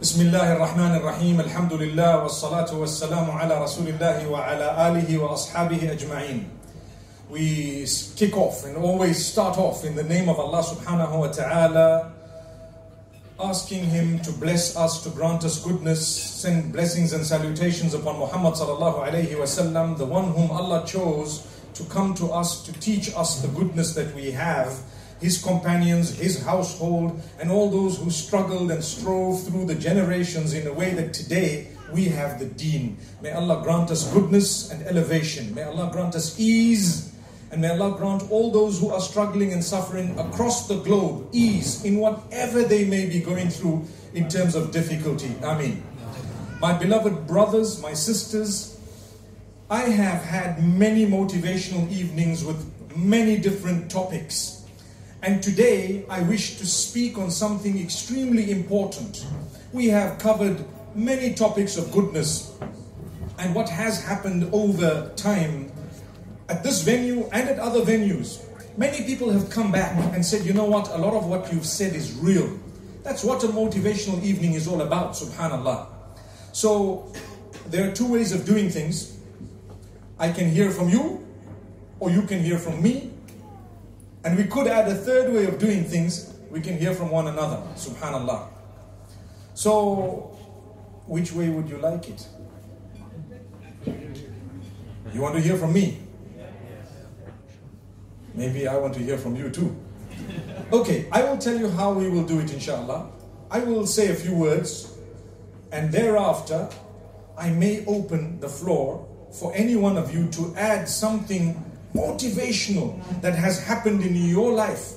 بسم الله الرحمن الرحيم الحمد لله والصلاة والسلام على رسول الله وعلى آله وأصحابه أجمعين We kick off and always start off in the name of Allah subhanahu wa ta'ala asking Him to bless us, to grant us goodness, send blessings and salutations upon Muhammad sallallahu alayhi wasallam, the one whom Allah chose to come to us to teach us the goodness that we have, his companions, his household, and all those who struggled and strove through the generations in a way that today we have the deen. May Allah grant us goodness and elevation. May Allah grant us ease and may Allah grant all those who are struggling and suffering across the globe ease in whatever they may be going through in terms of difficulty. Ameen. My beloved brothers, my sisters, I have had many motivational evenings with many different topics. And today I wish to speak on something extremely important. We have covered many topics of goodness and what has happened over time at this venue and at other venues, many people have come back and said, you know what, a lot of what you've said is real. That's what a motivational evening is all about, subhanAllah. So, there are two ways of doing things. I can hear from you, or you can hear from me. And we could add a third way of doing things. We can hear from one another, subhanAllah. So, which way would you like it? You want to hear from me? Maybe I want to hear from you too. Okay, I will tell you how we will do it, inshallah. I will say a few words, and thereafter, I may open the floor for any one of you to add something motivational that has happened in your life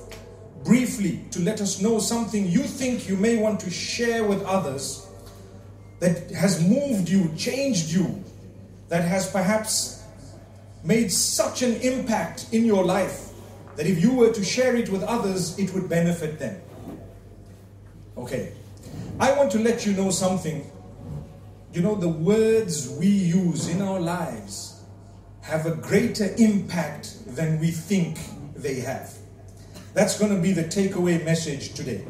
briefly to let us know something you think you may want to share with others that has moved you, changed you, that has perhaps made such an impact in your life that if you were to share it with others, it would benefit them. Okay. I want to let you know something. You know, the words we use in our lives have a greater impact than we think they have. That's going to be the takeaway message today.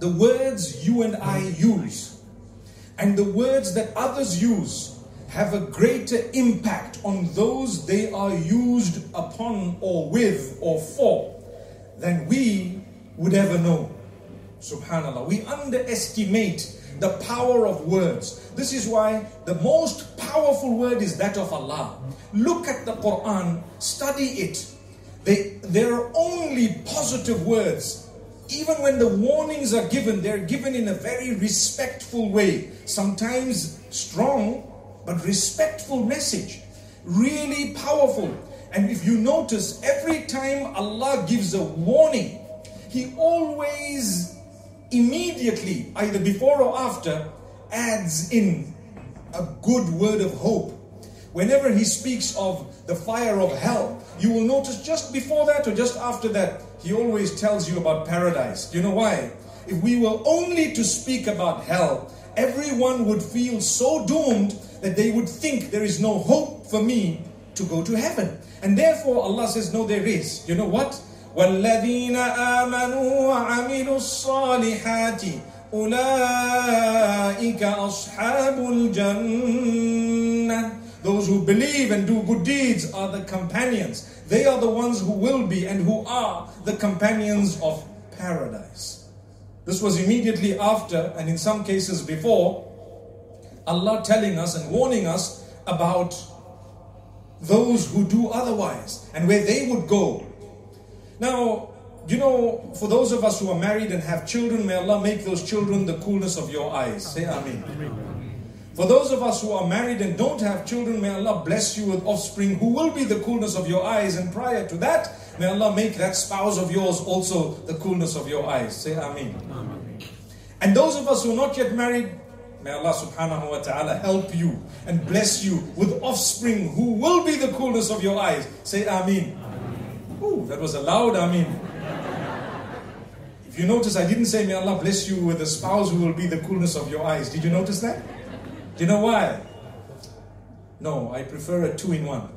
The words you and I use and the words that others use have a greater impact on those they are used upon or with or for than we would ever know. Subhanallah. We underestimate the power of words. This is why the most powerful word is that of Allah. Look at the Quran, study it. They, there are only positive words. Even when the warnings are given, they're given in a very respectful way, sometimes strong, but respectful message. Really powerful. And if you notice, every time Allah gives a warning, He always immediately, either before or after, adds in a good word of hope. Whenever He speaks of the fire of hell, you will notice just before that or just after that, He always tells you about paradise. Do you know why? If we were only to speak about hell, everyone would feel so doomed that they would think there is no hope for me to go to heaven. And therefore Allah says, no, there is. You know what? والذين آمنوا وعملوا الصالحات أولئك أصحاب الجنة Those who believe and do good deeds are the companions. They are the ones who will be and who are the companions of paradise. This was immediately after, and in some cases before, Allah telling us and warning us about those who do otherwise and where they would go. now, you know, for those of us who are married and have children, may Allah make those children the coolness of your eyes. Say Ameen. For those of us who are married and don't have children, may Allah bless you with offspring who will be the coolness of your eyes. And prior to that, may Allah make that spouse of yours also the coolness of your eyes. Say Ameen. And those of us who are not yet married, May Allah subhanahu wa ta'ala help you and bless you with offspring who will be the coolness of your eyes. Say Ameen. Ooh, that was a loud Ameen. If you notice, I didn't say, May Allah bless you with a spouse who will be the coolness of your eyes. Did you notice that? Do you know why? No, I prefer a two in one.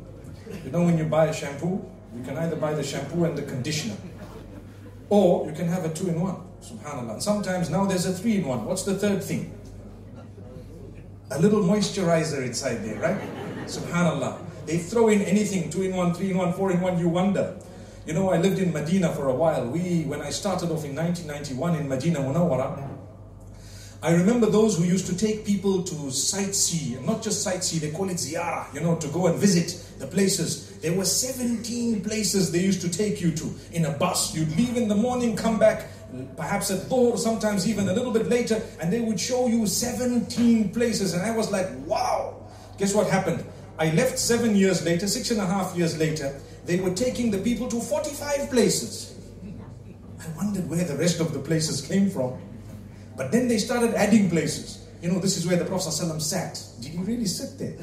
You know, when you buy a shampoo, you can either buy the shampoo and the conditioner, or you can have a two in one. Subhanallah. And sometimes now there's a three in one. What's the third thing? A little moisturizer inside there, right? Subhanallah. They throw in anything, two in one, three in one, four in one, you wonder. You know, I lived in Medina for a while. We, when I started off in 1991 in Medina Munawwara, I remember those who used to take people to sightsee, not just sightsee, they call it ziyarah, you know, to go and visit the places. There were 17 places they used to take you to in a bus. You'd leave in the morning, come back, perhaps at Dhuhr, sometimes even a little bit later, and they would show you 17 places. And I was like, wow. Guess what happened? I left seven years later, six and a half years later, they were taking the people to 45 places. I wondered where the rest of the places came from. But then they started adding places. You know, this is where the Prophet ﷺ sat. Did he really sit there?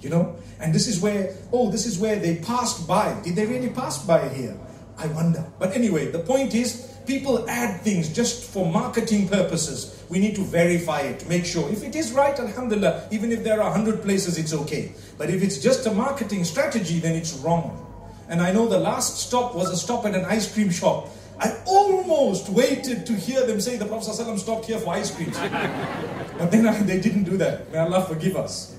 You know? And this is where, oh, this is where they passed by. Did they really pass by here? I wonder. But anyway, the point is, people add things just for marketing purposes. We need to verify it, make sure. If it is right, Alhamdulillah, even if there are 100 places, it's okay. But if it's just a marketing strategy, then it's wrong. And I know the last stop was a stop at an ice cream shop. I almost waited to hear them say the Prophet ﷺ stopped here for ice cream. but then I, they didn't do that. May Allah forgive us.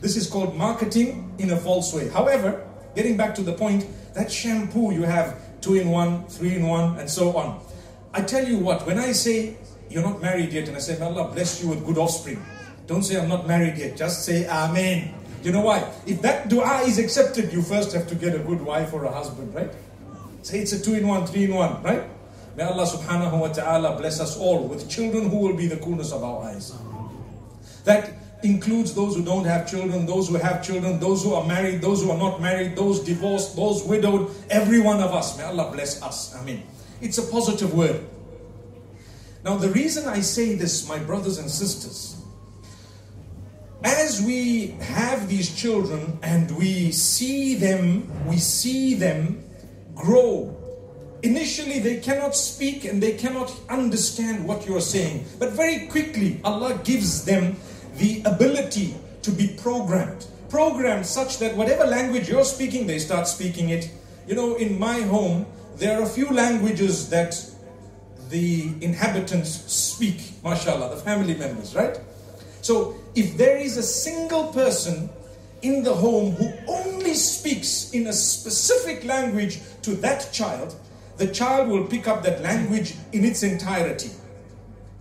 This is called marketing in a false way. However, getting back to the point, that shampoo you have two in one, three in one, and so on. I tell you what, when I say you're not married yet, and I say, May Allah bless you with good offspring, don't say I'm not married yet, just say Amen. You know why? If that dua is accepted, you first have to get a good wife or a husband, right? Say it's a two in one, three in one, right? May Allah subhanahu wa ta'ala bless us all with children who will be the coolness of our eyes. That includes those who don't have children, those who have children, those who are married, those who are not married, those divorced, those widowed, every one of us. May Allah bless us. I mean, it's a positive word. Now, the reason I say this, my brothers and sisters, as we have these children and we see them, we see them grow. Initially, they cannot speak and they cannot understand what you are saying. But very quickly, Allah gives them the ability to be programmed. Programmed such that whatever language you're speaking, they start speaking it. You know, in my home, there are a few languages that the inhabitants speak, mashallah, the family members, right? So, if there is a single person in the home who only speaks in a specific language to that child, the child will pick up that language in its entirety.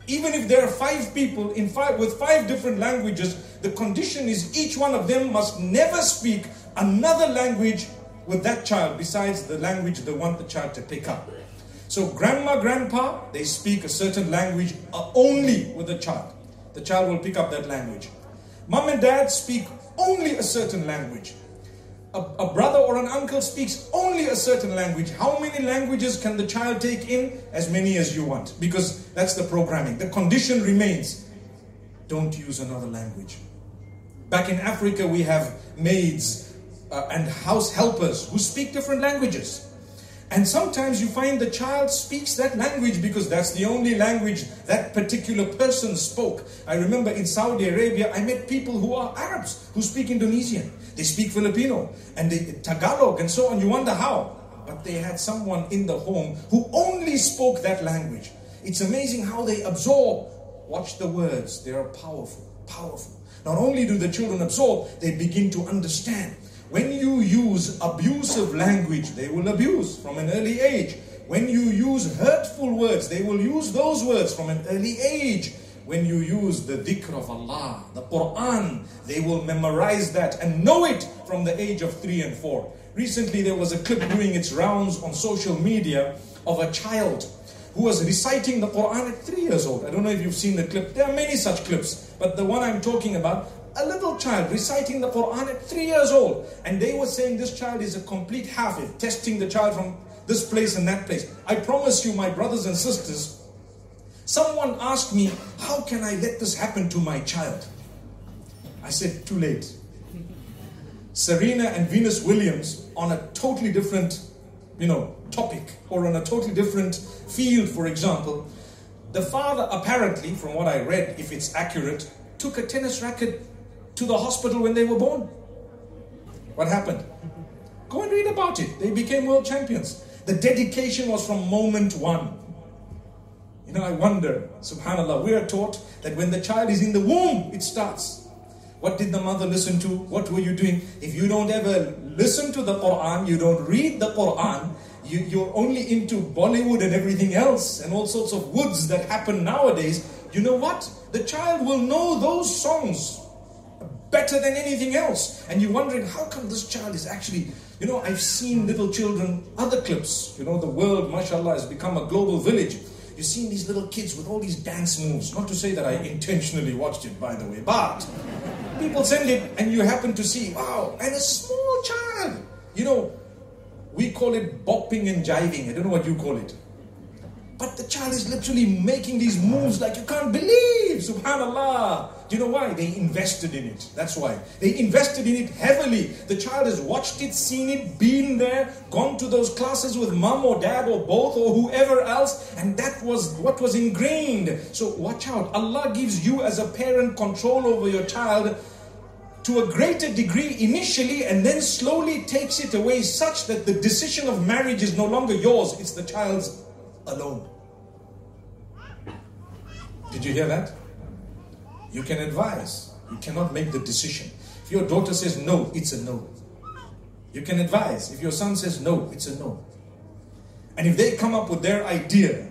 Even if there are five people in five with five different languages, the condition is each one of them must never speak another language with that child besides the language they want the child to pick up. So grandma, grandpa, they speak a certain language only with the child. The child will pick up that language. Mom and dad speak only a certain language. A, a, brother or an uncle speaks only a certain language. How many languages can the child take in? As many as you want, because that's the programming. The condition remains don't use another language. Back in Africa, we have maids uh, and house helpers who speak different languages. And sometimes you find the child speaks that language because that's the only language that particular person spoke. I remember in Saudi Arabia, I met people who are Arabs who speak Indonesian. They speak Filipino and they, Tagalog and so on. You wonder how. But they had someone in the home who only spoke that language. It's amazing how they absorb. Watch the words, they are powerful, powerful. Not only do the children absorb, they begin to understand. When you use abusive language, they will abuse from an early age. When you use hurtful words, they will use those words from an early age. When you use the dhikr of Allah, the Quran, they will memorize that and know it from the age of three and four. Recently, there was a clip doing its rounds on social media of a child who was reciting the Quran at three years old. I don't know if you've seen the clip. There are many such clips, but the one I'm talking about a little child reciting the Quran at three years old. And they were saying this child is a complete hafiz, testing the child from this place and that place. I promise you, my brothers and sisters, someone asked me, How can I let this happen to my child? I said, Too late. Serena and Venus Williams on a totally different, you know, topic or on a totally different field, for example. The father, apparently, from what I read, if it's accurate, took a tennis racket to the hospital when they were born. What happened? Go and read about it. They became world champions. The dedication was from moment one. You know, I wonder, subhanAllah, we are taught that when the child is in the womb, it starts. What did the mother listen to? What were you doing? If you don't ever listen to the Quran, you don't read the Quran, you, you're only into Bollywood and everything else and all sorts of woods that happen nowadays. You know what? The child will know those songs better than anything else. And you're wondering, how come this child is actually, you know, I've seen little children, other clips, you know, the world, mashallah, has become a global village. You've seen these little kids with all these dance moves. Not to say that I intentionally watched it, by the way, but people send it and you happen to see, wow, and a small child. You know, we call it bopping and jiving. I don't know what you call it. But the child is literally making these moves like you can't believe. Subhanallah. Do you know why? They invested in it. That's why. They invested in it heavily. The child has watched it, seen it, been there, gone to those classes with mom or dad or both or whoever else, and that was what was ingrained. So watch out. Allah gives you as a parent control over your child to a greater degree initially and then slowly takes it away such that the decision of marriage is no longer yours, it's the child's alone. Did you hear that? You can advise, you cannot make the decision. If your daughter says no, it's a no. You can advise. If your son says no, it's a no. And if they come up with their idea,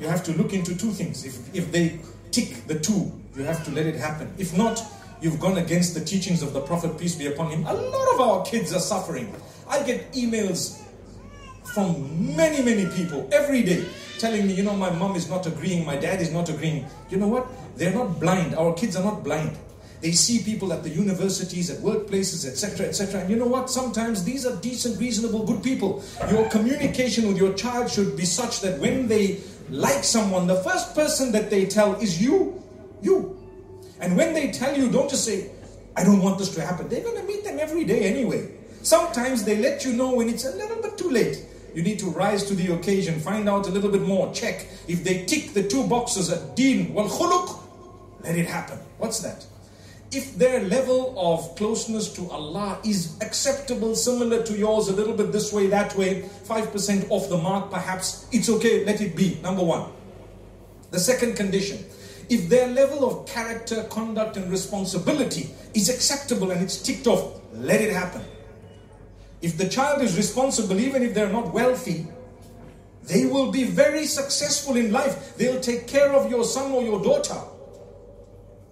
you have to look into two things. If, if they tick the two, you have to let it happen. If not, you've gone against the teachings of the Prophet, peace be upon him. A lot of our kids are suffering. I get emails from many, many people every day telling me, you know, my mom is not agreeing, my dad is not agreeing. You know what? They're not blind. Our kids are not blind. They see people at the universities, at workplaces, etc., etc. And you know what? Sometimes these are decent, reasonable, good people. Your communication with your child should be such that when they like someone, the first person that they tell is you. You. And when they tell you, don't just say, I don't want this to happen. They're going to meet them every day anyway. Sometimes they let you know when it's a little bit too late. You need to rise to the occasion, find out a little bit more, check. If they tick the two boxes at deen wal khuluq, let it happen. What's that? If their level of closeness to Allah is acceptable, similar to yours, a little bit this way, that way, 5% off the mark perhaps, it's okay, let it be. Number one. The second condition, if their level of character, conduct, and responsibility is acceptable and it's ticked off, let it happen. If the child is responsible, even if they're not wealthy, they will be very successful in life. They'll take care of your son or your daughter.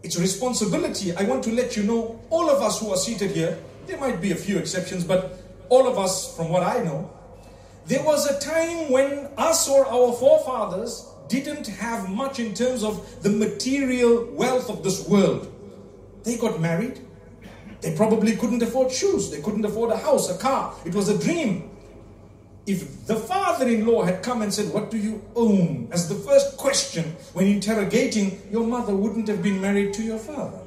It's a responsibility. I want to let you know, all of us who are seated here, there might be a few exceptions, but all of us, from what I know, there was a time when us or our forefathers didn't have much in terms of the material wealth of this world. They got married, they probably couldn't afford shoes. They couldn't afford a house, a car. It was a dream. If the father in law had come and said, What do you own? as the first question when interrogating, your mother wouldn't have been married to your father.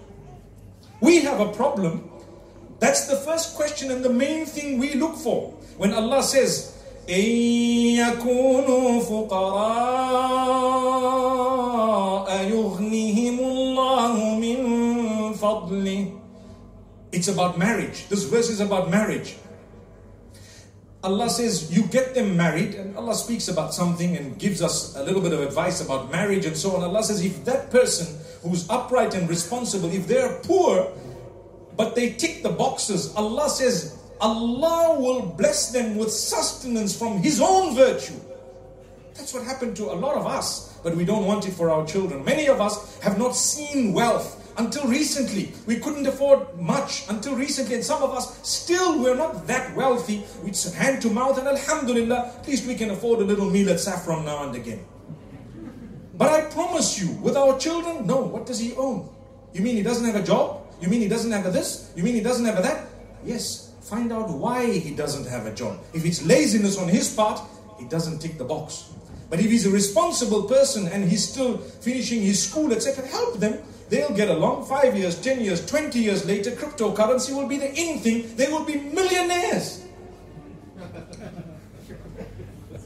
We have a problem. That's the first question and the main thing we look for. When Allah says, يكونوا فقراء it's about marriage. This verse is about marriage. Allah says, You get them married, and Allah speaks about something and gives us a little bit of advice about marriage and so on. Allah says, If that person who's upright and responsible, if they're poor, but they tick the boxes, Allah says, Allah will bless them with sustenance from His own virtue. That's what happened to a lot of us, but we don't want it for our children. Many of us have not seen wealth until recently. We couldn't afford much until recently, and some of us still we're not that wealthy. It's hand to mouth, and Alhamdulillah, at least we can afford a little meal at saffron now and again. But I promise you, with our children, no, what does he own? You mean he doesn't have a job? You mean he doesn't have a this? You mean he doesn't have a that? Yes, find out why he doesn't have a job. If it's laziness on his part, he doesn't tick the box. But if he's a responsible person and he's still finishing his school, etc., help them They'll get along five years, 10 years, 20 years later, cryptocurrency will be the in thing. They will be millionaires.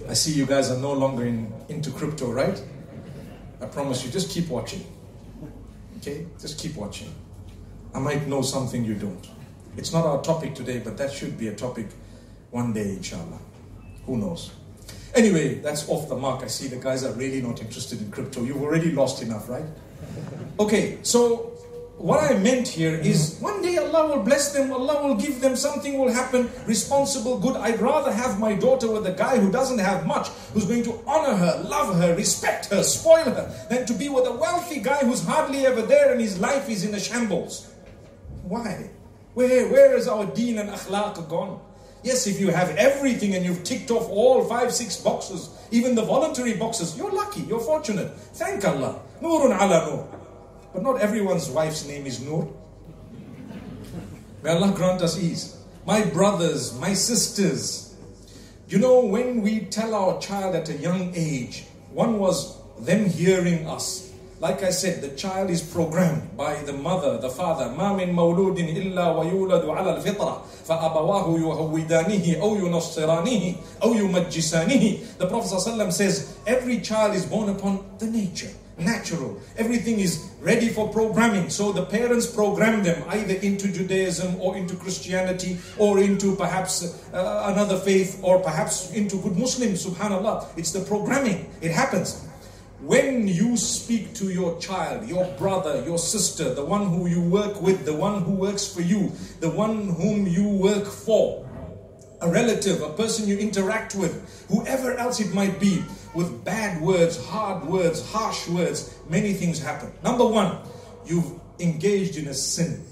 I see you guys are no longer in, into crypto, right? I promise you, just keep watching. Okay? Just keep watching. I might know something you don't. It's not our topic today, but that should be a topic one day, inshallah. Who knows? Anyway, that's off the mark. I see the guys are really not interested in crypto. You've already lost enough, right? Okay, so what I meant here is one day Allah will bless them, Allah will give them, something will happen, responsible, good. I'd rather have my daughter with a guy who doesn't have much, who's going to honor her, love her, respect her, spoil her, than to be with a wealthy guy who's hardly ever there and his life is in a shambles. Why? Where, where is our deen and akhlaq gone? Yes, if you have everything and you've ticked off all five, six boxes, even the voluntary boxes, you're lucky, you're fortunate. Thank Allah. Nurun ala nur. But not everyone's wife's name is Nur. May Allah grant us ease. My brothers, my sisters, you know, when we tell our child at a young age, one was them hearing us. Like I said, the child is programmed by the mother, the father. ما من مولود إلا ويولد على الفطرة فأبواه يهودانه أو ينصرانه أو يمجسانه. The Prophet ﷺ says, every child is born upon the nature natural. Everything is ready for programming. So the parents program them either into Judaism or into Christianity or into perhaps uh, another faith or perhaps into good Muslims. Subhanallah. It's the programming. It happens. When you speak to your child, your brother, your sister, the one who you work with, the one who works for you, the one whom you work for, a relative, a person you interact with, whoever else it might be, with bad words, hard words, harsh words, many things happen. Number one, you've engaged in a sin.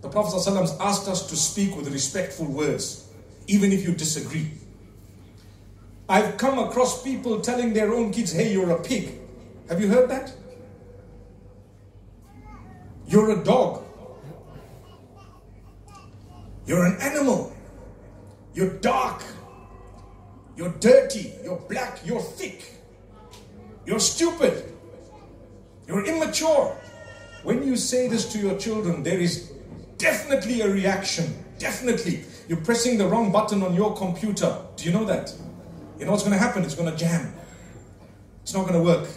The Prophet ﷺ asked us to speak with respectful words, even if you disagree. I've come across people telling their own kids, hey, you're a pig. Have you heard that? You're a dog. You're an animal. You're dark. You're dirty, you're black, you're thick, you're stupid, you're immature. When you say this to your children, there is definitely a reaction. Definitely. You're pressing the wrong button on your computer. Do you know that? You know what's going to happen? It's going to jam. It's not going to work.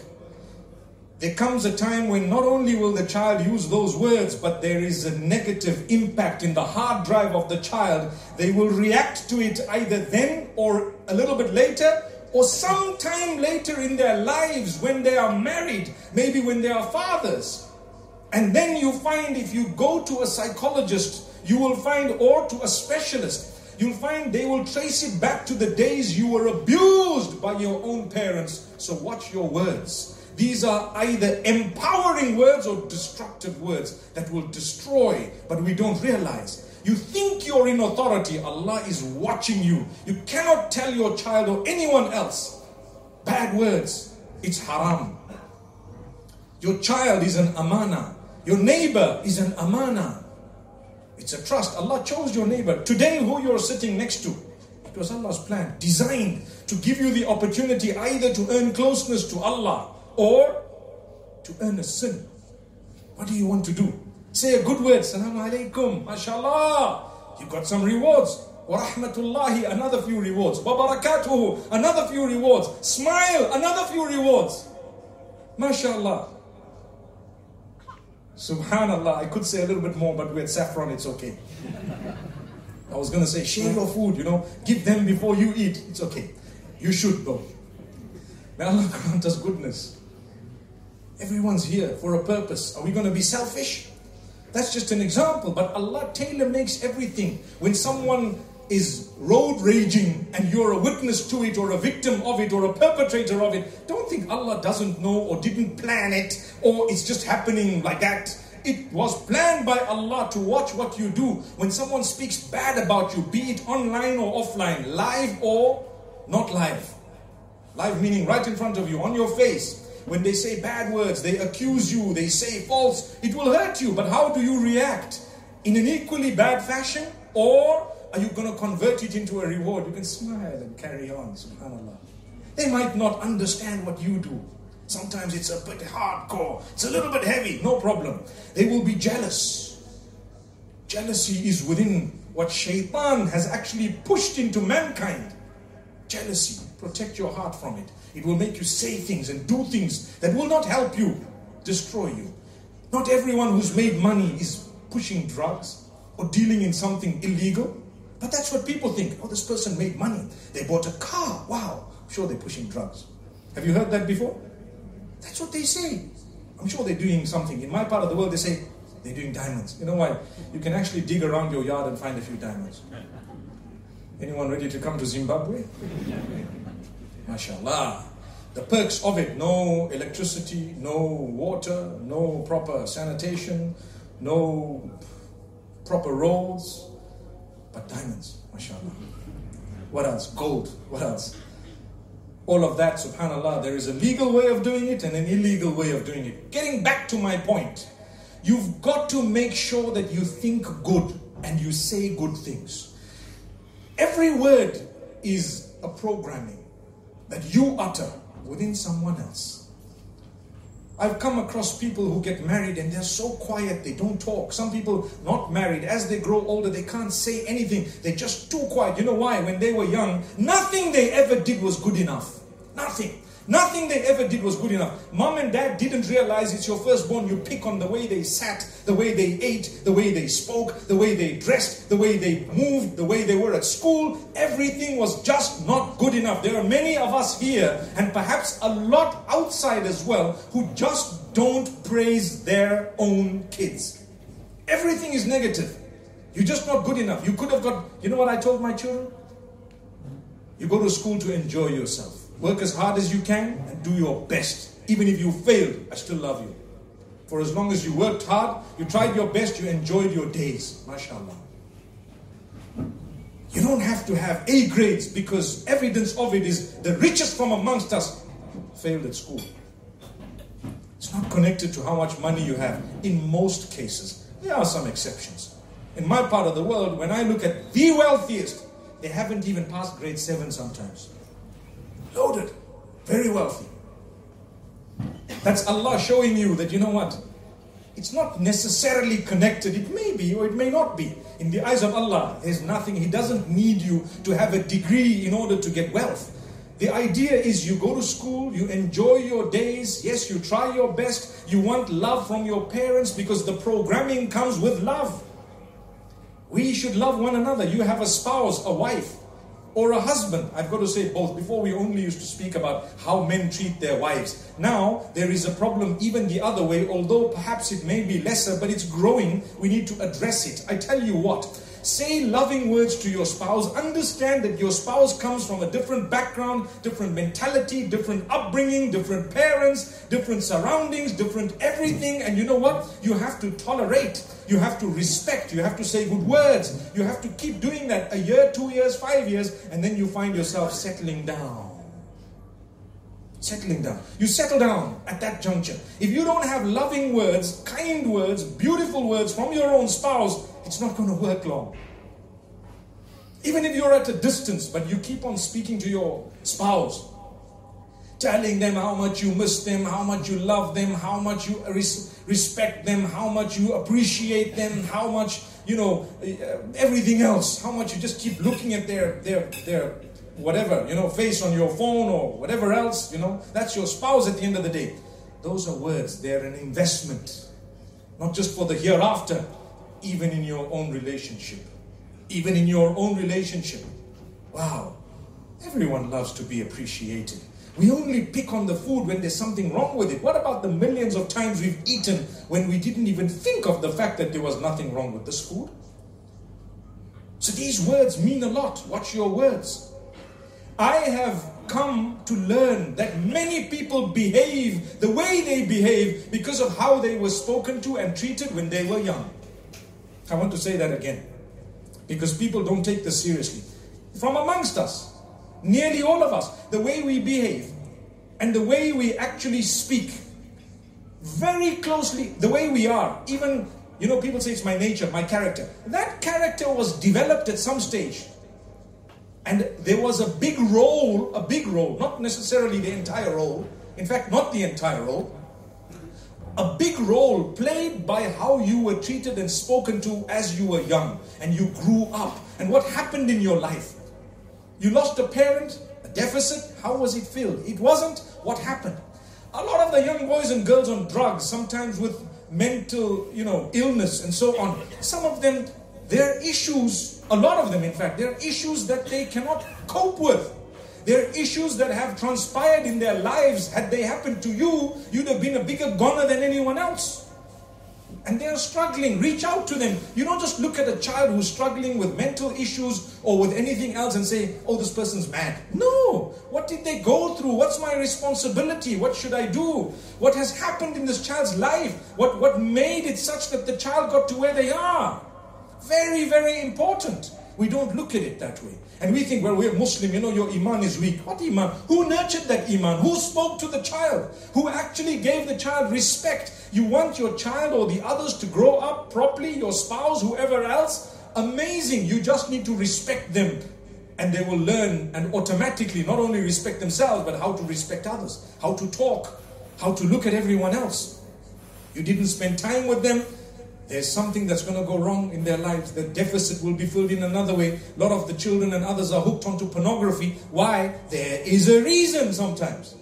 There comes a time when not only will the child use those words, but there is a negative impact in the hard drive of the child. They will react to it either then or a little bit later, or sometime later in their lives when they are married, maybe when they are fathers. And then you find if you go to a psychologist, you will find, or to a specialist, you'll find they will trace it back to the days you were abused by your own parents. So watch your words. These are either empowering words or destructive words that will destroy, but we don't realize. You think you're in authority, Allah is watching you. You cannot tell your child or anyone else bad words. It's haram. Your child is an amana. Your neighbor is an amana. It's a trust. Allah chose your neighbor. Today, who you're sitting next to, it was Allah's plan, designed to give you the opportunity either to earn closeness to Allah or to earn a sin. What do you want to do? Say a good word, Salaam alaikum, mashallah. You got some rewards. Wa rahmatullahi, another few rewards. Wa barakatuhu, another few rewards. Smile, another few rewards. Mashallah. Subhanallah, I could say a little bit more, but with saffron, it's okay. I was going to say, share your food, you know, give them before you eat. It's okay. You should though. May Allah grant us goodness. Everyone's here for a purpose. Are we going to be selfish? That's just an example, but Allah tailor makes everything. When someone is road raging and you're a witness to it or a victim of it or a perpetrator of it, don't think Allah doesn't know or didn't plan it or it's just happening like that. It was planned by Allah to watch what you do. When someone speaks bad about you, be it online or offline, live or not live. Live meaning right in front of you, on your face. When they say bad words, they accuse you, they say false, it will hurt you. But how do you react? In an equally bad fashion? Or are you going to convert it into a reward? You can smile and carry on, subhanAllah. They might not understand what you do. Sometimes it's a bit hardcore, it's a little bit heavy, no problem. They will be jealous. Jealousy is within what shaitan has actually pushed into mankind. Jealousy. Protect your heart from it. It will make you say things and do things that will not help you, destroy you. Not everyone who's made money is pushing drugs or dealing in something illegal. But that's what people think. Oh, this person made money. They bought a car. Wow. I'm sure they're pushing drugs. Have you heard that before? That's what they say. I'm sure they're doing something. In my part of the world, they say they're doing diamonds. You know why? You can actually dig around your yard and find a few diamonds. Anyone ready to come to Zimbabwe? MashaAllah. The perks of it no electricity, no water, no proper sanitation, no proper roads, but diamonds, mashallah. What else? Gold. What else? All of that, subhanAllah, there is a legal way of doing it and an illegal way of doing it. Getting back to my point, you've got to make sure that you think good and you say good things. Every word is a programming that you utter within someone else. I've come across people who get married and they're so quiet, they don't talk. Some people not married, as they grow older, they can't say anything. They're just too quiet. You know why? When they were young, nothing they ever did was good enough. Nothing. Nothing they ever did was good enough. Mom and dad didn't realize it's your firstborn. You pick on the way they sat, the way they ate, the way they spoke, the way they dressed, the way they moved, the way they were at school. Everything was just not good enough. There are many of us here, and perhaps a lot outside as well, who just don't praise their own kids. Everything is negative. You're just not good enough. You could have got, you know what I told my children? You go to school to enjoy yourself. Work as hard as you can and do your best. Even if you failed, I still love you. For as long as you worked hard, you tried your best, you enjoyed your days. MashaAllah. You don't have to have A grades because evidence of it is the richest from amongst us failed at school. It's not connected to how much money you have in most cases. There are some exceptions. In my part of the world, when I look at the wealthiest, they haven't even passed grade 7 sometimes. Loaded. Very wealthy. That's Allah showing you that, you know what? It's not necessarily connected. It may be or it may not be. In the eyes of Allah, there's nothing. He doesn't need you to have a degree in order to get wealth. The idea is you go to school, you enjoy your days. Yes, you try your best. You want love from your parents because the programming comes with love. We should love one another. You have a spouse, a wife or a husband. I've got to say both. Before we only used to speak about how men treat their wives. Now there is a problem even the other way, although perhaps it may be lesser, but it's growing. We need to address it. I tell you what. Say loving words to your spouse. Understand that your spouse comes from a different background, different mentality, different upbringing, different parents, different surroundings, different everything. And you know what? You have to tolerate you have to respect. You have to say good words. You have to keep doing that a year, two years, five years, and then you find yourself settling down. Settling down. You settle down at that juncture. If you don't have loving words, kind words, beautiful words from your own spouse, it's not going to work long. Even if you're at a distance, but you keep on speaking to your spouse, telling them how much you miss them, how much you love them, how much you res- respect them, how much you appreciate them, how much you know everything else, how much you just keep looking at their their their whatever you know face on your phone or whatever else you know that's your spouse at the end of the day. Those are words. They're an investment, not just for the hereafter, even in your own relationship, even in your own relationship. Wow, everyone loves to be appreciated. We only pick on the food when there's something wrong with it. What about the millions of times we've eaten when we didn't even think of the fact that there was nothing wrong with this food? So these words mean a lot. Watch your words. I have come to learn that many people behave the way they behave because of how they were spoken to and treated when they were young. I want to say that again because people don't take this seriously. From amongst us, nearly all of us, the way we behave and the way we actually speak, very closely, the way we are, even, you know, people say it's my nature, my character. That character was developed at some stage. And there was a big role, a big role, not necessarily the entire role, in fact, not the entire role, a big role played by how you were treated and spoken to as you were young and you grew up and what happened in your life. You lost a parent, a deficit, how was it filled? It wasn't what happened. A lot of the young boys and girls on drugs, sometimes with mental, you know, illness and so on, some of them their issues, a lot of them in fact, there are issues that they cannot cope with. There are issues that have transpired in their lives. Had they happened to you, you'd have been a bigger goner than anyone else and they are struggling, reach out to them. You don't just look at a child who's struggling with mental issues or with anything else and say, oh, this person's mad. No. What did they go through? What's my responsibility? What should I do? What has happened in this child's life? What, what made it such that the child got to where they are? Very, very important. We don't look at it that way. And we think, well, we're Muslim, you know, your iman is weak. What iman? Who nurtured that iman? Who spoke to the child? Who actually gave the child respect? You want your child or the others to grow up properly, your spouse, whoever else? Amazing. You just need to respect them. And they will learn and automatically not only respect themselves, but how to respect others, how to talk, how to look at everyone else. You didn't spend time with them, there's something that's going to go wrong in their lives. The deficit will be filled in another way. A lot of the children and others are hooked onto pornography. Why? There is a reason sometimes.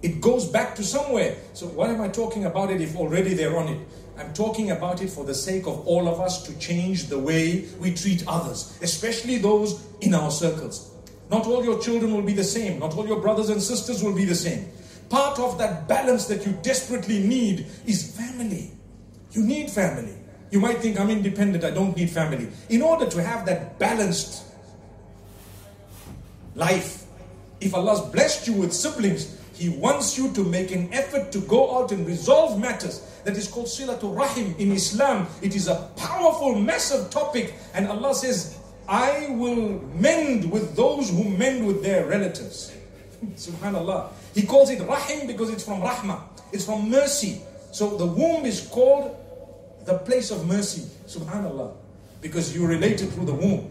It goes back to somewhere. So, why am I talking about it if already they're on it? I'm talking about it for the sake of all of us to change the way we treat others, especially those in our circles. Not all your children will be the same, not all your brothers and sisters will be the same. Part of that balance that you desperately need is family. You need family. You might think, I'm independent, I don't need family. In order to have that balanced life, if Allah's blessed you with siblings, He wants you to make an effort to go out and resolve matters. That is called silatul rahim in Islam. It is a powerful, massive topic. And Allah says, I will mend with those who mend with their relatives. Subhanallah. He calls it Rahim because it's from Rahmah. It's from mercy. So the womb is called the place of mercy. Subhanallah. Because you related through the womb.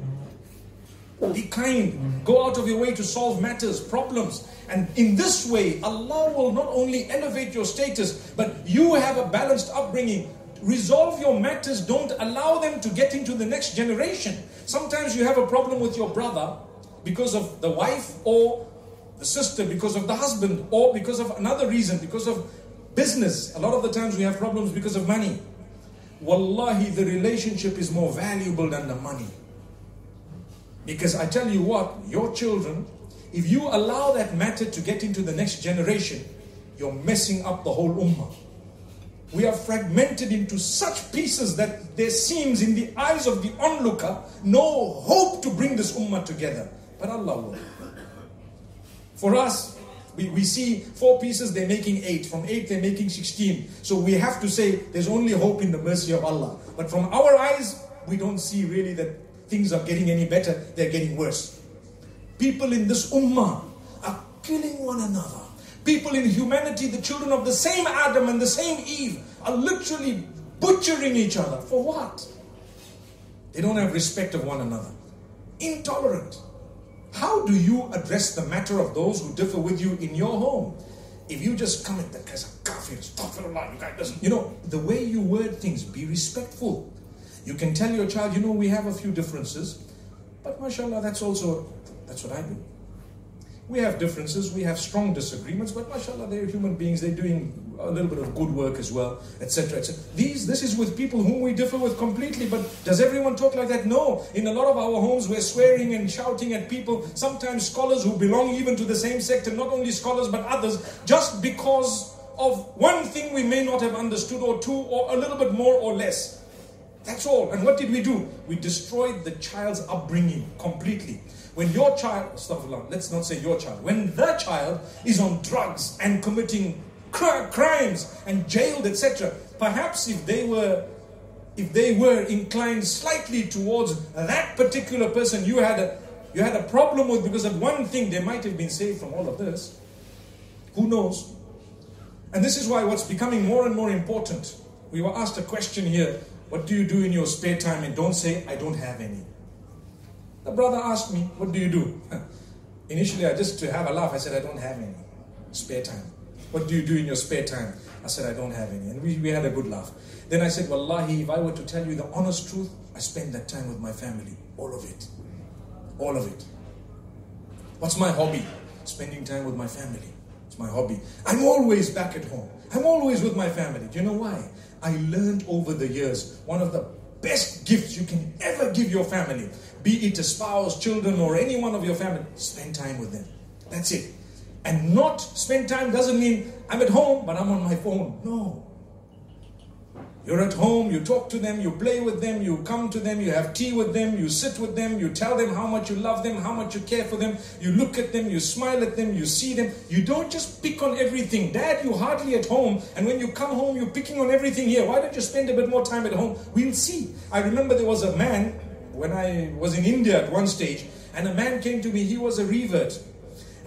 Be kind. Go out of your way to solve matters, problems. And in this way, Allah will not only elevate your status, but you have a balanced upbringing. Resolve your matters. Don't allow them to get into the next generation. Sometimes you have a problem with your brother because of the wife or the sister because of the husband or because of another reason, because of business. A lot of the times we have problems because of money. Wallahi, the relationship is more valuable than the money. Because I tell you what, your children, if you allow that matter to get into the next generation, you're messing up the whole ummah. We are fragmented into such pieces that there seems, in the eyes of the onlooker, no hope to bring this ummah together. But Allah will. For us, we, we see four pieces, they're making eight. From eight, they're making 16. So we have to say there's only hope in the mercy of Allah. But from our eyes, we don't see really that things are getting any better, they're getting worse. People in this ummah are killing one another. People in humanity, the children of the same Adam and the same Eve, are literally butchering each other. For what? They don't have respect of one another. Intolerant. How do you address the matter of those who differ with you in your home? If you just come in, that guy's a kafir, astaghfirullah, you guy doesn't, you know, the way you word things, be respectful. You can tell your child, you know, we have a few differences, but mashallah, that's also, that's what I do. We have differences, we have strong disagreements, but mashallah, they're human beings, they're doing a little bit of good work as well, etc. etc. These, this is with people whom we differ with completely, but does everyone talk like that? No. In a lot of our homes, we're swearing and shouting at people, sometimes scholars who belong even to the same sector, not only scholars but others, just because of one thing we may not have understood, or two, or a little bit more or less. That's all. And what did we do? We destroyed the child's upbringing completely. When your child, astaghfirullah, let's not say your child, when the child is on drugs and committing crimes and jailed, etc., perhaps if they were if they were inclined slightly towards that particular person you had a you had a problem with because of one thing, they might have been saved from all of this. Who knows? And this is why what's becoming more and more important. We were asked a question here what do you do in your spare time? And don't say, I don't have any. The brother asked me, What do you do? Initially, I just to have a laugh, I said, I don't have any spare time. What do you do in your spare time? I said, I don't have any. And we, we had a good laugh. Then I said, Wallahi, if I were to tell you the honest truth, I spend that time with my family. All of it. All of it. What's my hobby? Spending time with my family. It's my hobby. I'm always back at home. I'm always with my family. Do you know why? I learned over the years one of the best gifts you can ever give your family, be it a spouse, children, or any one of your family, spend time with them. That's it. And not spend time doesn't mean I'm at home, but I'm on my phone. No. You're at home, you talk to them, you play with them, you come to them, you have tea with them, you sit with them, you tell them how much you love them, how much you care for them, you look at them, you smile at them, you see them. You don't just pick on everything. Dad, you're hardly at home, and when you come home, you're picking on everything here. Why don't you spend a bit more time at home? We'll see. I remember there was a man when I was in India at one stage, and a man came to me, he was a revert.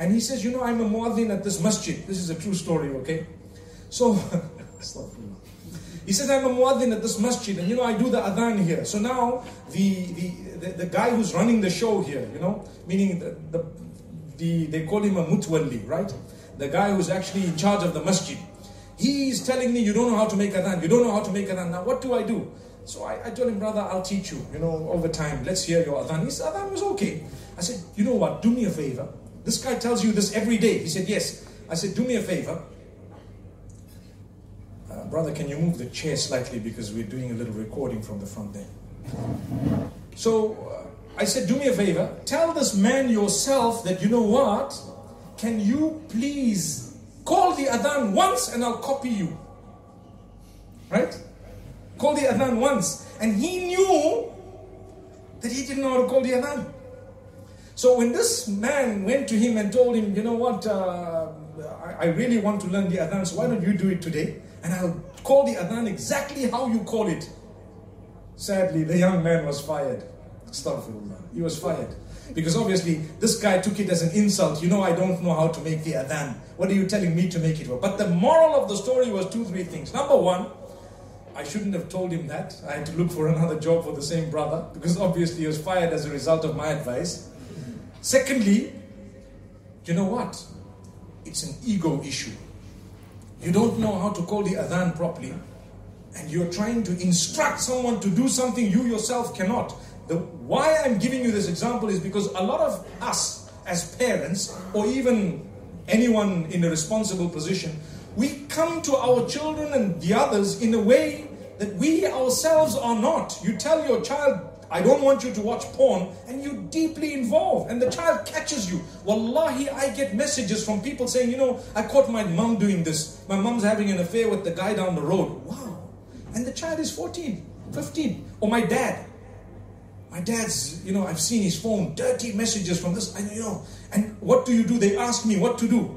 And he says, You know, I'm a muadhin at this masjid. This is a true story, okay? So, He said, I'm a muadhin at this masjid, and you know, I do the adhan here. So now, the, the, the, the guy who's running the show here, you know, meaning the, the, the, they call him a mutwalli, right? The guy who's actually in charge of the masjid. He's telling me, you don't know how to make adhan, you don't know how to make adhan. Now, what do I do? So I, I told him, brother, I'll teach you, you know, over time. Let's hear your adhan. His adhan was okay. I said, you know what, do me a favor. This guy tells you this every day. He said, yes. I said, do me a favor brother, can you move the chair slightly because we're doing a little recording from the front there. So uh, I said, do me a favor, tell this man yourself that you know what? Can you please call the adhan once and I'll copy you? Right? Call the adhan once. And he knew that he didn't know how to call the adhan. So when this man went to him and told him, you know what, uh, I, I really want to learn the adhan, so why don't you do it today? and I'll call the adhan exactly how you call it. Sadly, the young man was fired. Astaghfirullah. He was fired. Because obviously, this guy took it as an insult. You know, I don't know how to make the adhan. What are you telling me to make it? But the moral of the story was two, three things. Number one, I shouldn't have told him that. I had to look for another job for the same brother because obviously he was fired as a result of my advice. Secondly, you know what? It's an ego issue you don't know how to call the adhan properly, and you're trying to instruct someone to do something you yourself cannot. The, why I'm giving you this example is because a lot of us as parents, or even anyone in a responsible position, we come to our children and the others in a way that we ourselves are not. You tell your child, I don't want you to watch porn, and you deeply involved, and the child catches you. Wallahi, I get messages from people saying, you know, I caught my mom doing this. My mom's having an affair with the guy down the road. Wow. And the child is 14, 15. Or my dad. My dad's, you know, I've seen his phone, dirty messages from this, and you know, and what do you do? They ask me what to do.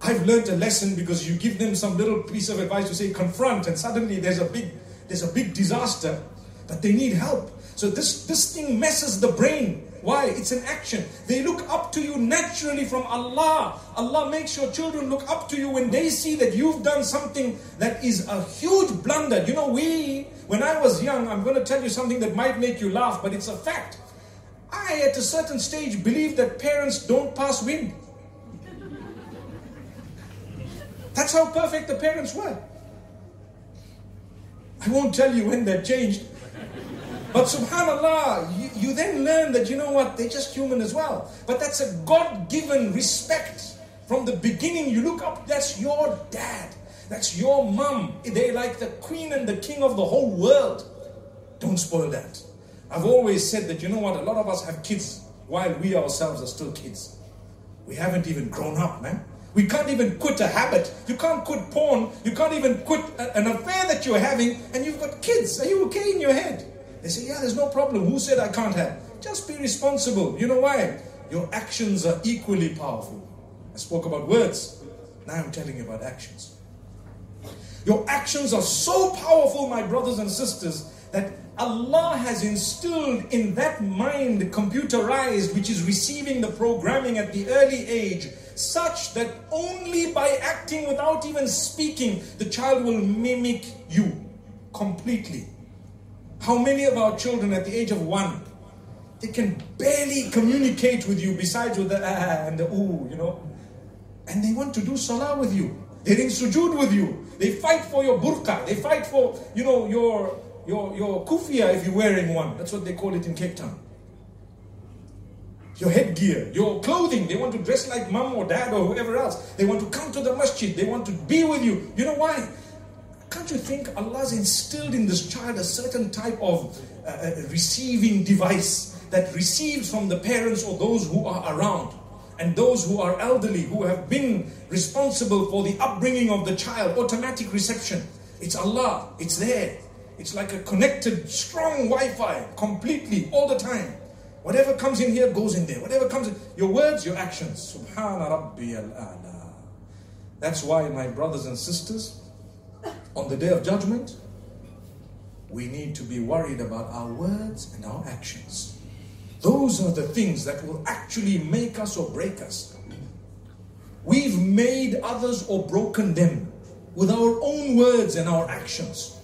I've learned a lesson because you give them some little piece of advice to say confront, and suddenly there's a big, there's a big disaster, but they need help. So this, this thing messes the brain. Why? It's an action. They look up to you naturally from Allah. Allah makes your children look up to you when they see that you've done something that is a huge blunder. You know, we, when I was young, I'm going to tell you something that might make you laugh, but it's a fact. I, at a certain stage, believed that parents don't pass wind. That's how perfect the parents were. I won't tell you when that changed, but subhanAllah, you, you then learn that, you know what, they're just human as well. But that's a God given respect. From the beginning, you look up, that's your dad. That's your mom. They're like the queen and the king of the whole world. Don't spoil that. I've always said that, you know what, a lot of us have kids while we ourselves are still kids. We haven't even grown up, man. We can't even quit a habit. You can't quit porn. You can't even quit an affair that you're having, and you've got kids. Are you okay in your head? They say, yeah, there's no problem. Who said I can't have? Just be responsible. You know why? Your actions are equally powerful. I spoke about words. Now I'm telling you about actions. Your actions are so powerful, my brothers and sisters, that Allah has instilled in that mind computerized, which is receiving the programming at the early age, such that only by acting without even speaking, the child will mimic you completely. How many of our children at the age of one, they can barely communicate with you besides with the ah and the ooh, you know. And they want to do salah with you. They're in sujood with you. They fight for your burqa. They fight for, you know, your your your kufia if you're wearing one. That's what they call it in Cape Town. Your headgear, your clothing. They want to dress like mom or dad or whoever else. They want to come to the masjid. They want to be with you. You know why? Can't you think Allah's instilled in this child a certain type of uh, uh, receiving device that receives from the parents or those who are around? And those who are elderly, who have been responsible for the upbringing of the child, automatic reception. It's Allah, it's there. It's like a connected, strong Wi Fi, completely, all the time. Whatever comes in here goes in there. Whatever comes in, your words, your actions. Subhana Rabbi al That's why, my brothers and sisters, on the day of judgment, we need to be worried about our words and our actions. Those are the things that will actually make us or break us. We've made others or broken them with our own words and our actions.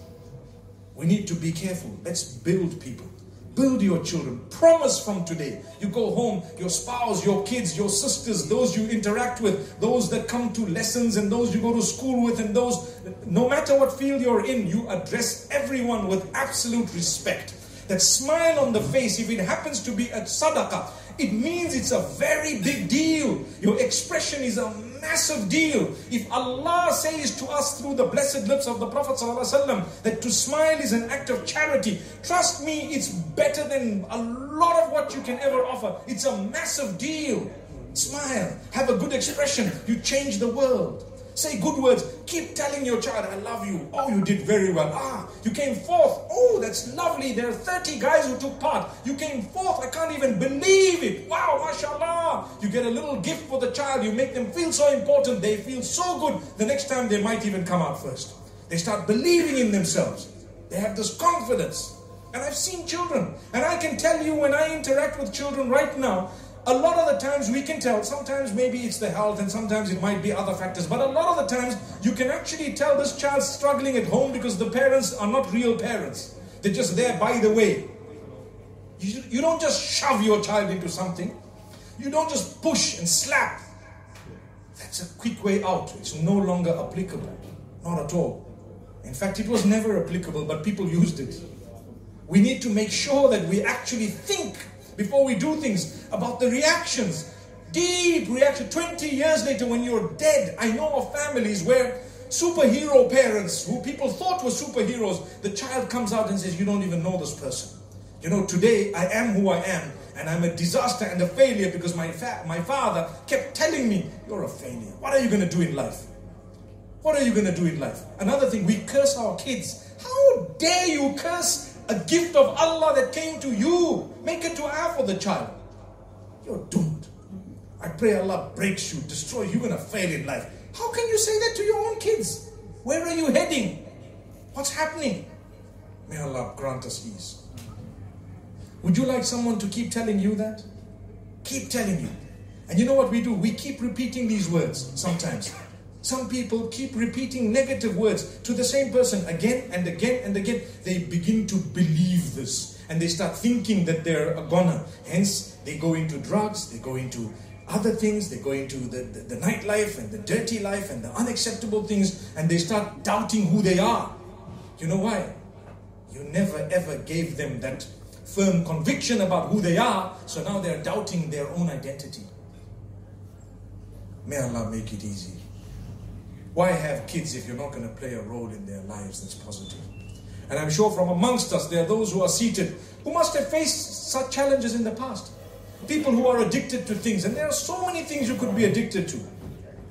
We need to be careful. Let's build people. Build your children. Promise from today. You go home, your spouse, your kids, your sisters, those you interact with, those that come to lessons, and those you go to school with, and those, no matter what field you're in, you address everyone with absolute respect. That smile on the face, if it happens to be a sadaqah, it means it's a very big deal. Your expression is a massive deal. If Allah says to us through the blessed lips of the Prophet ﷺ that to smile is an act of charity, trust me, it's better than a lot of what you can ever offer. It's a massive deal. Smile, have a good expression, you change the world. Say good words. Keep telling your child, I love you. Oh, you did very well. Ah, you came fourth. Oh, that's lovely. There are 30 guys who took part. You came fourth. I can't even believe it. Wow, mashallah. You get a little gift for the child. You make them feel so important. They feel so good. The next time they might even come out first. They start believing in themselves. They have this confidence. And I've seen children. And I can tell you when I interact with children right now, a lot of the times we can tell, sometimes maybe it's the health and sometimes it might be other factors, but a lot of the times you can actually tell this child's struggling at home because the parents are not real parents. They're just there by the way. You, you don't just shove your child into something, you don't just push and slap. That's a quick way out. It's no longer applicable. Not at all. In fact, it was never applicable, but people used it. We need to make sure that we actually think before we do things, about the reactions. Deep reaction. 20 years later, when you're dead, I know of families where superhero parents, who people thought were superheroes, the child comes out and says, You don't even know this person. You know, today I am who I am, and I'm a disaster and a failure because my, fa- my father kept telling me, You're a failure. What are you going to do in life? What are you going to do in life? Another thing, we curse our kids. How dare you curse a gift of Allah that came to you. Make a dua for the child. You're doomed. I pray Allah breaks you, destroys you. You're going to fail in life. How can you say that to your own kids? Where are you heading? What's happening? May Allah grant us ease. Would you like someone to keep telling you that? Keep telling you. And you know what we do? We keep repeating these words sometimes. Some people keep repeating negative words to the same person again and again and again. They begin to believe this and they start thinking that they're a goner. Hence, they go into drugs, they go into other things, they go into the, the, the nightlife and the dirty life and the unacceptable things, and they start doubting who they are. You know why? You never ever gave them that firm conviction about who they are, so now they're doubting their own identity. May Allah make it easy. Why have kids if you're not going to play a role in their lives that's positive? And I'm sure from amongst us, there are those who are seated who must have faced such challenges in the past. People who are addicted to things, and there are so many things you could be addicted to.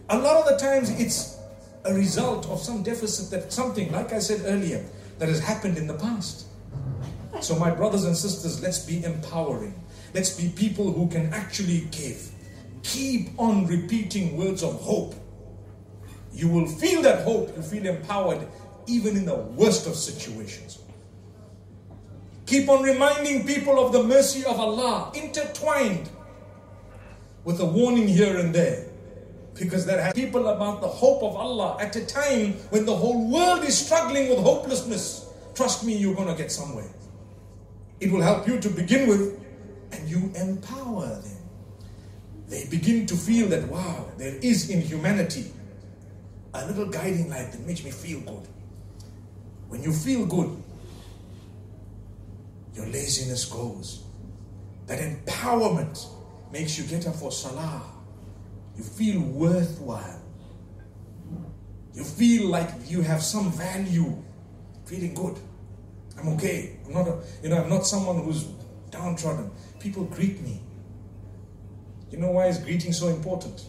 A lot of the times, it's a result of some deficit that something, like I said earlier, that has happened in the past. So, my brothers and sisters, let's be empowering. Let's be people who can actually give. Keep on repeating words of hope you will feel that hope, you feel empowered even in the worst of situations. Keep on reminding people of the mercy of Allah, intertwined with a warning here and there. Because there are people about the hope of Allah at a time when the whole world is struggling with hopelessness. Trust me, you're going to get somewhere. It will help you to begin with, and you empower them. They begin to feel that, wow, there is in humanity a little guiding light that makes me feel good. When you feel good, your laziness goes. That empowerment makes you get up for salah. You feel worthwhile. You feel like you have some value, feeling good. I'm okay. I'm not a, you know, I'm not someone who's downtrodden. People greet me. You know why is greeting so important?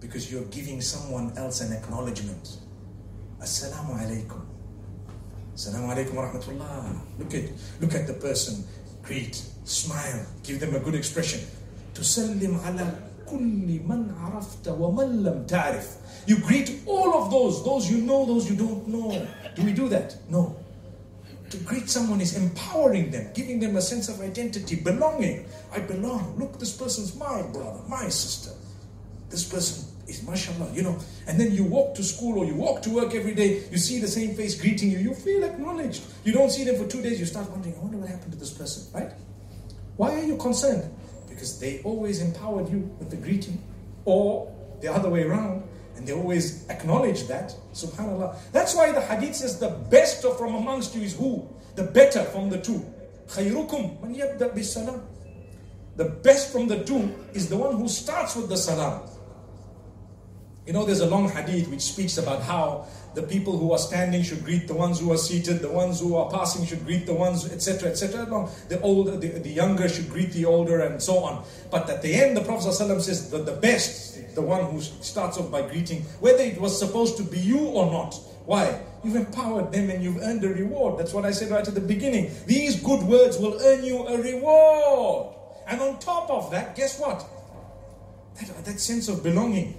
Because you're giving someone else an acknowledgement. Assalamu alaikum. Assalamu alaikum wa rahmatullah. Look at, look at the person. Greet, smile, give them a good expression. تسلم على كل من عرفت ومن لم تعرف. You greet all of those, those you know, those you don't know. Do we do that? No. To greet someone is empowering them, giving them a sense of identity, belonging. I belong. Look, this person's my brother, my sister. This person is mashallah, you know. And then you walk to school or you walk to work every day, you see the same face greeting you, you feel acknowledged. You don't see them for two days, you start wondering, I wonder what happened to this person, right? Why are you concerned? Because they always empowered you with the greeting, or the other way around. And they always acknowledge that. Subhanallah. That's why the hadith says the best from amongst you is who? The better from the two. خيركم من يبدأ بالسلام. The best from the two is the one who starts with the salam. You know, there's a long hadith which speaks about how the people who are standing should greet the ones who are seated, the ones who are passing should greet the ones, etc., etc. The older, the, the younger should greet the older, and so on. But at the end, the Prophet ﷺ says that the best, the one who starts off by greeting, whether it was supposed to be you or not. Why? You've empowered them and you've earned a reward. That's what I said right at the beginning. These good words will earn you a reward. And on top of that, guess what? That, that sense of belonging,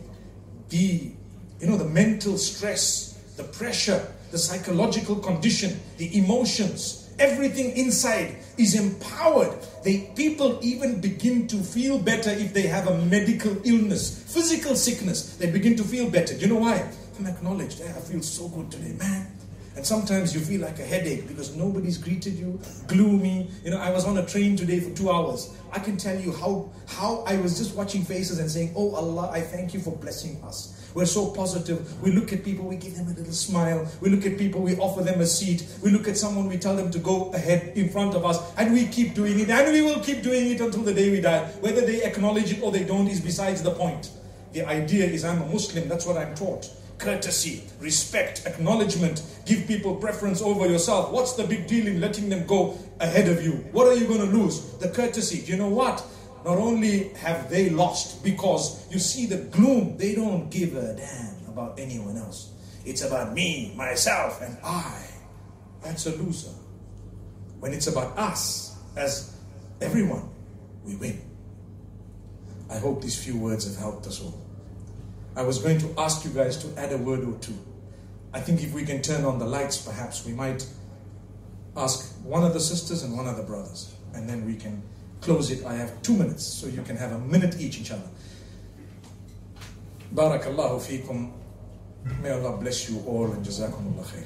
the you know, the mental stress, the pressure, the psychological condition, the emotions, everything inside is empowered. They, people even begin to feel better if they have a medical illness, physical sickness. They begin to feel better. Do you know why? I'm acknowledged. I feel so good today, man. And sometimes you feel like a headache because nobody's greeted you, gloomy. You know, I was on a train today for two hours. I can tell you how, how I was just watching faces and saying, Oh Allah, I thank you for blessing us. We're so positive. We look at people, we give them a little smile. We look at people, we offer them a seat. We look at someone, we tell them to go ahead in front of us, and we keep doing it. And we will keep doing it until the day we die. Whether they acknowledge it or they don't is besides the point. The idea is I'm a Muslim, that's what I'm taught courtesy, respect, acknowledgement, give people preference over yourself. What's the big deal in letting them go ahead of you? What are you going to lose? The courtesy. You know what? Not only have they lost because you see the gloom, they don't give a damn about anyone else. It's about me, myself, and I. That's a loser. When it's about us, as everyone, we win. I hope these few words have helped us all. I was going to ask you guys to add a word or two. I think if we can turn on the lights, perhaps we might ask one of the sisters and one of the brothers, and then we can close it. I have two minutes, so you can have a minute each, inshallah. Barakallahu feekum. May Allah bless you all and jazakumullah khair.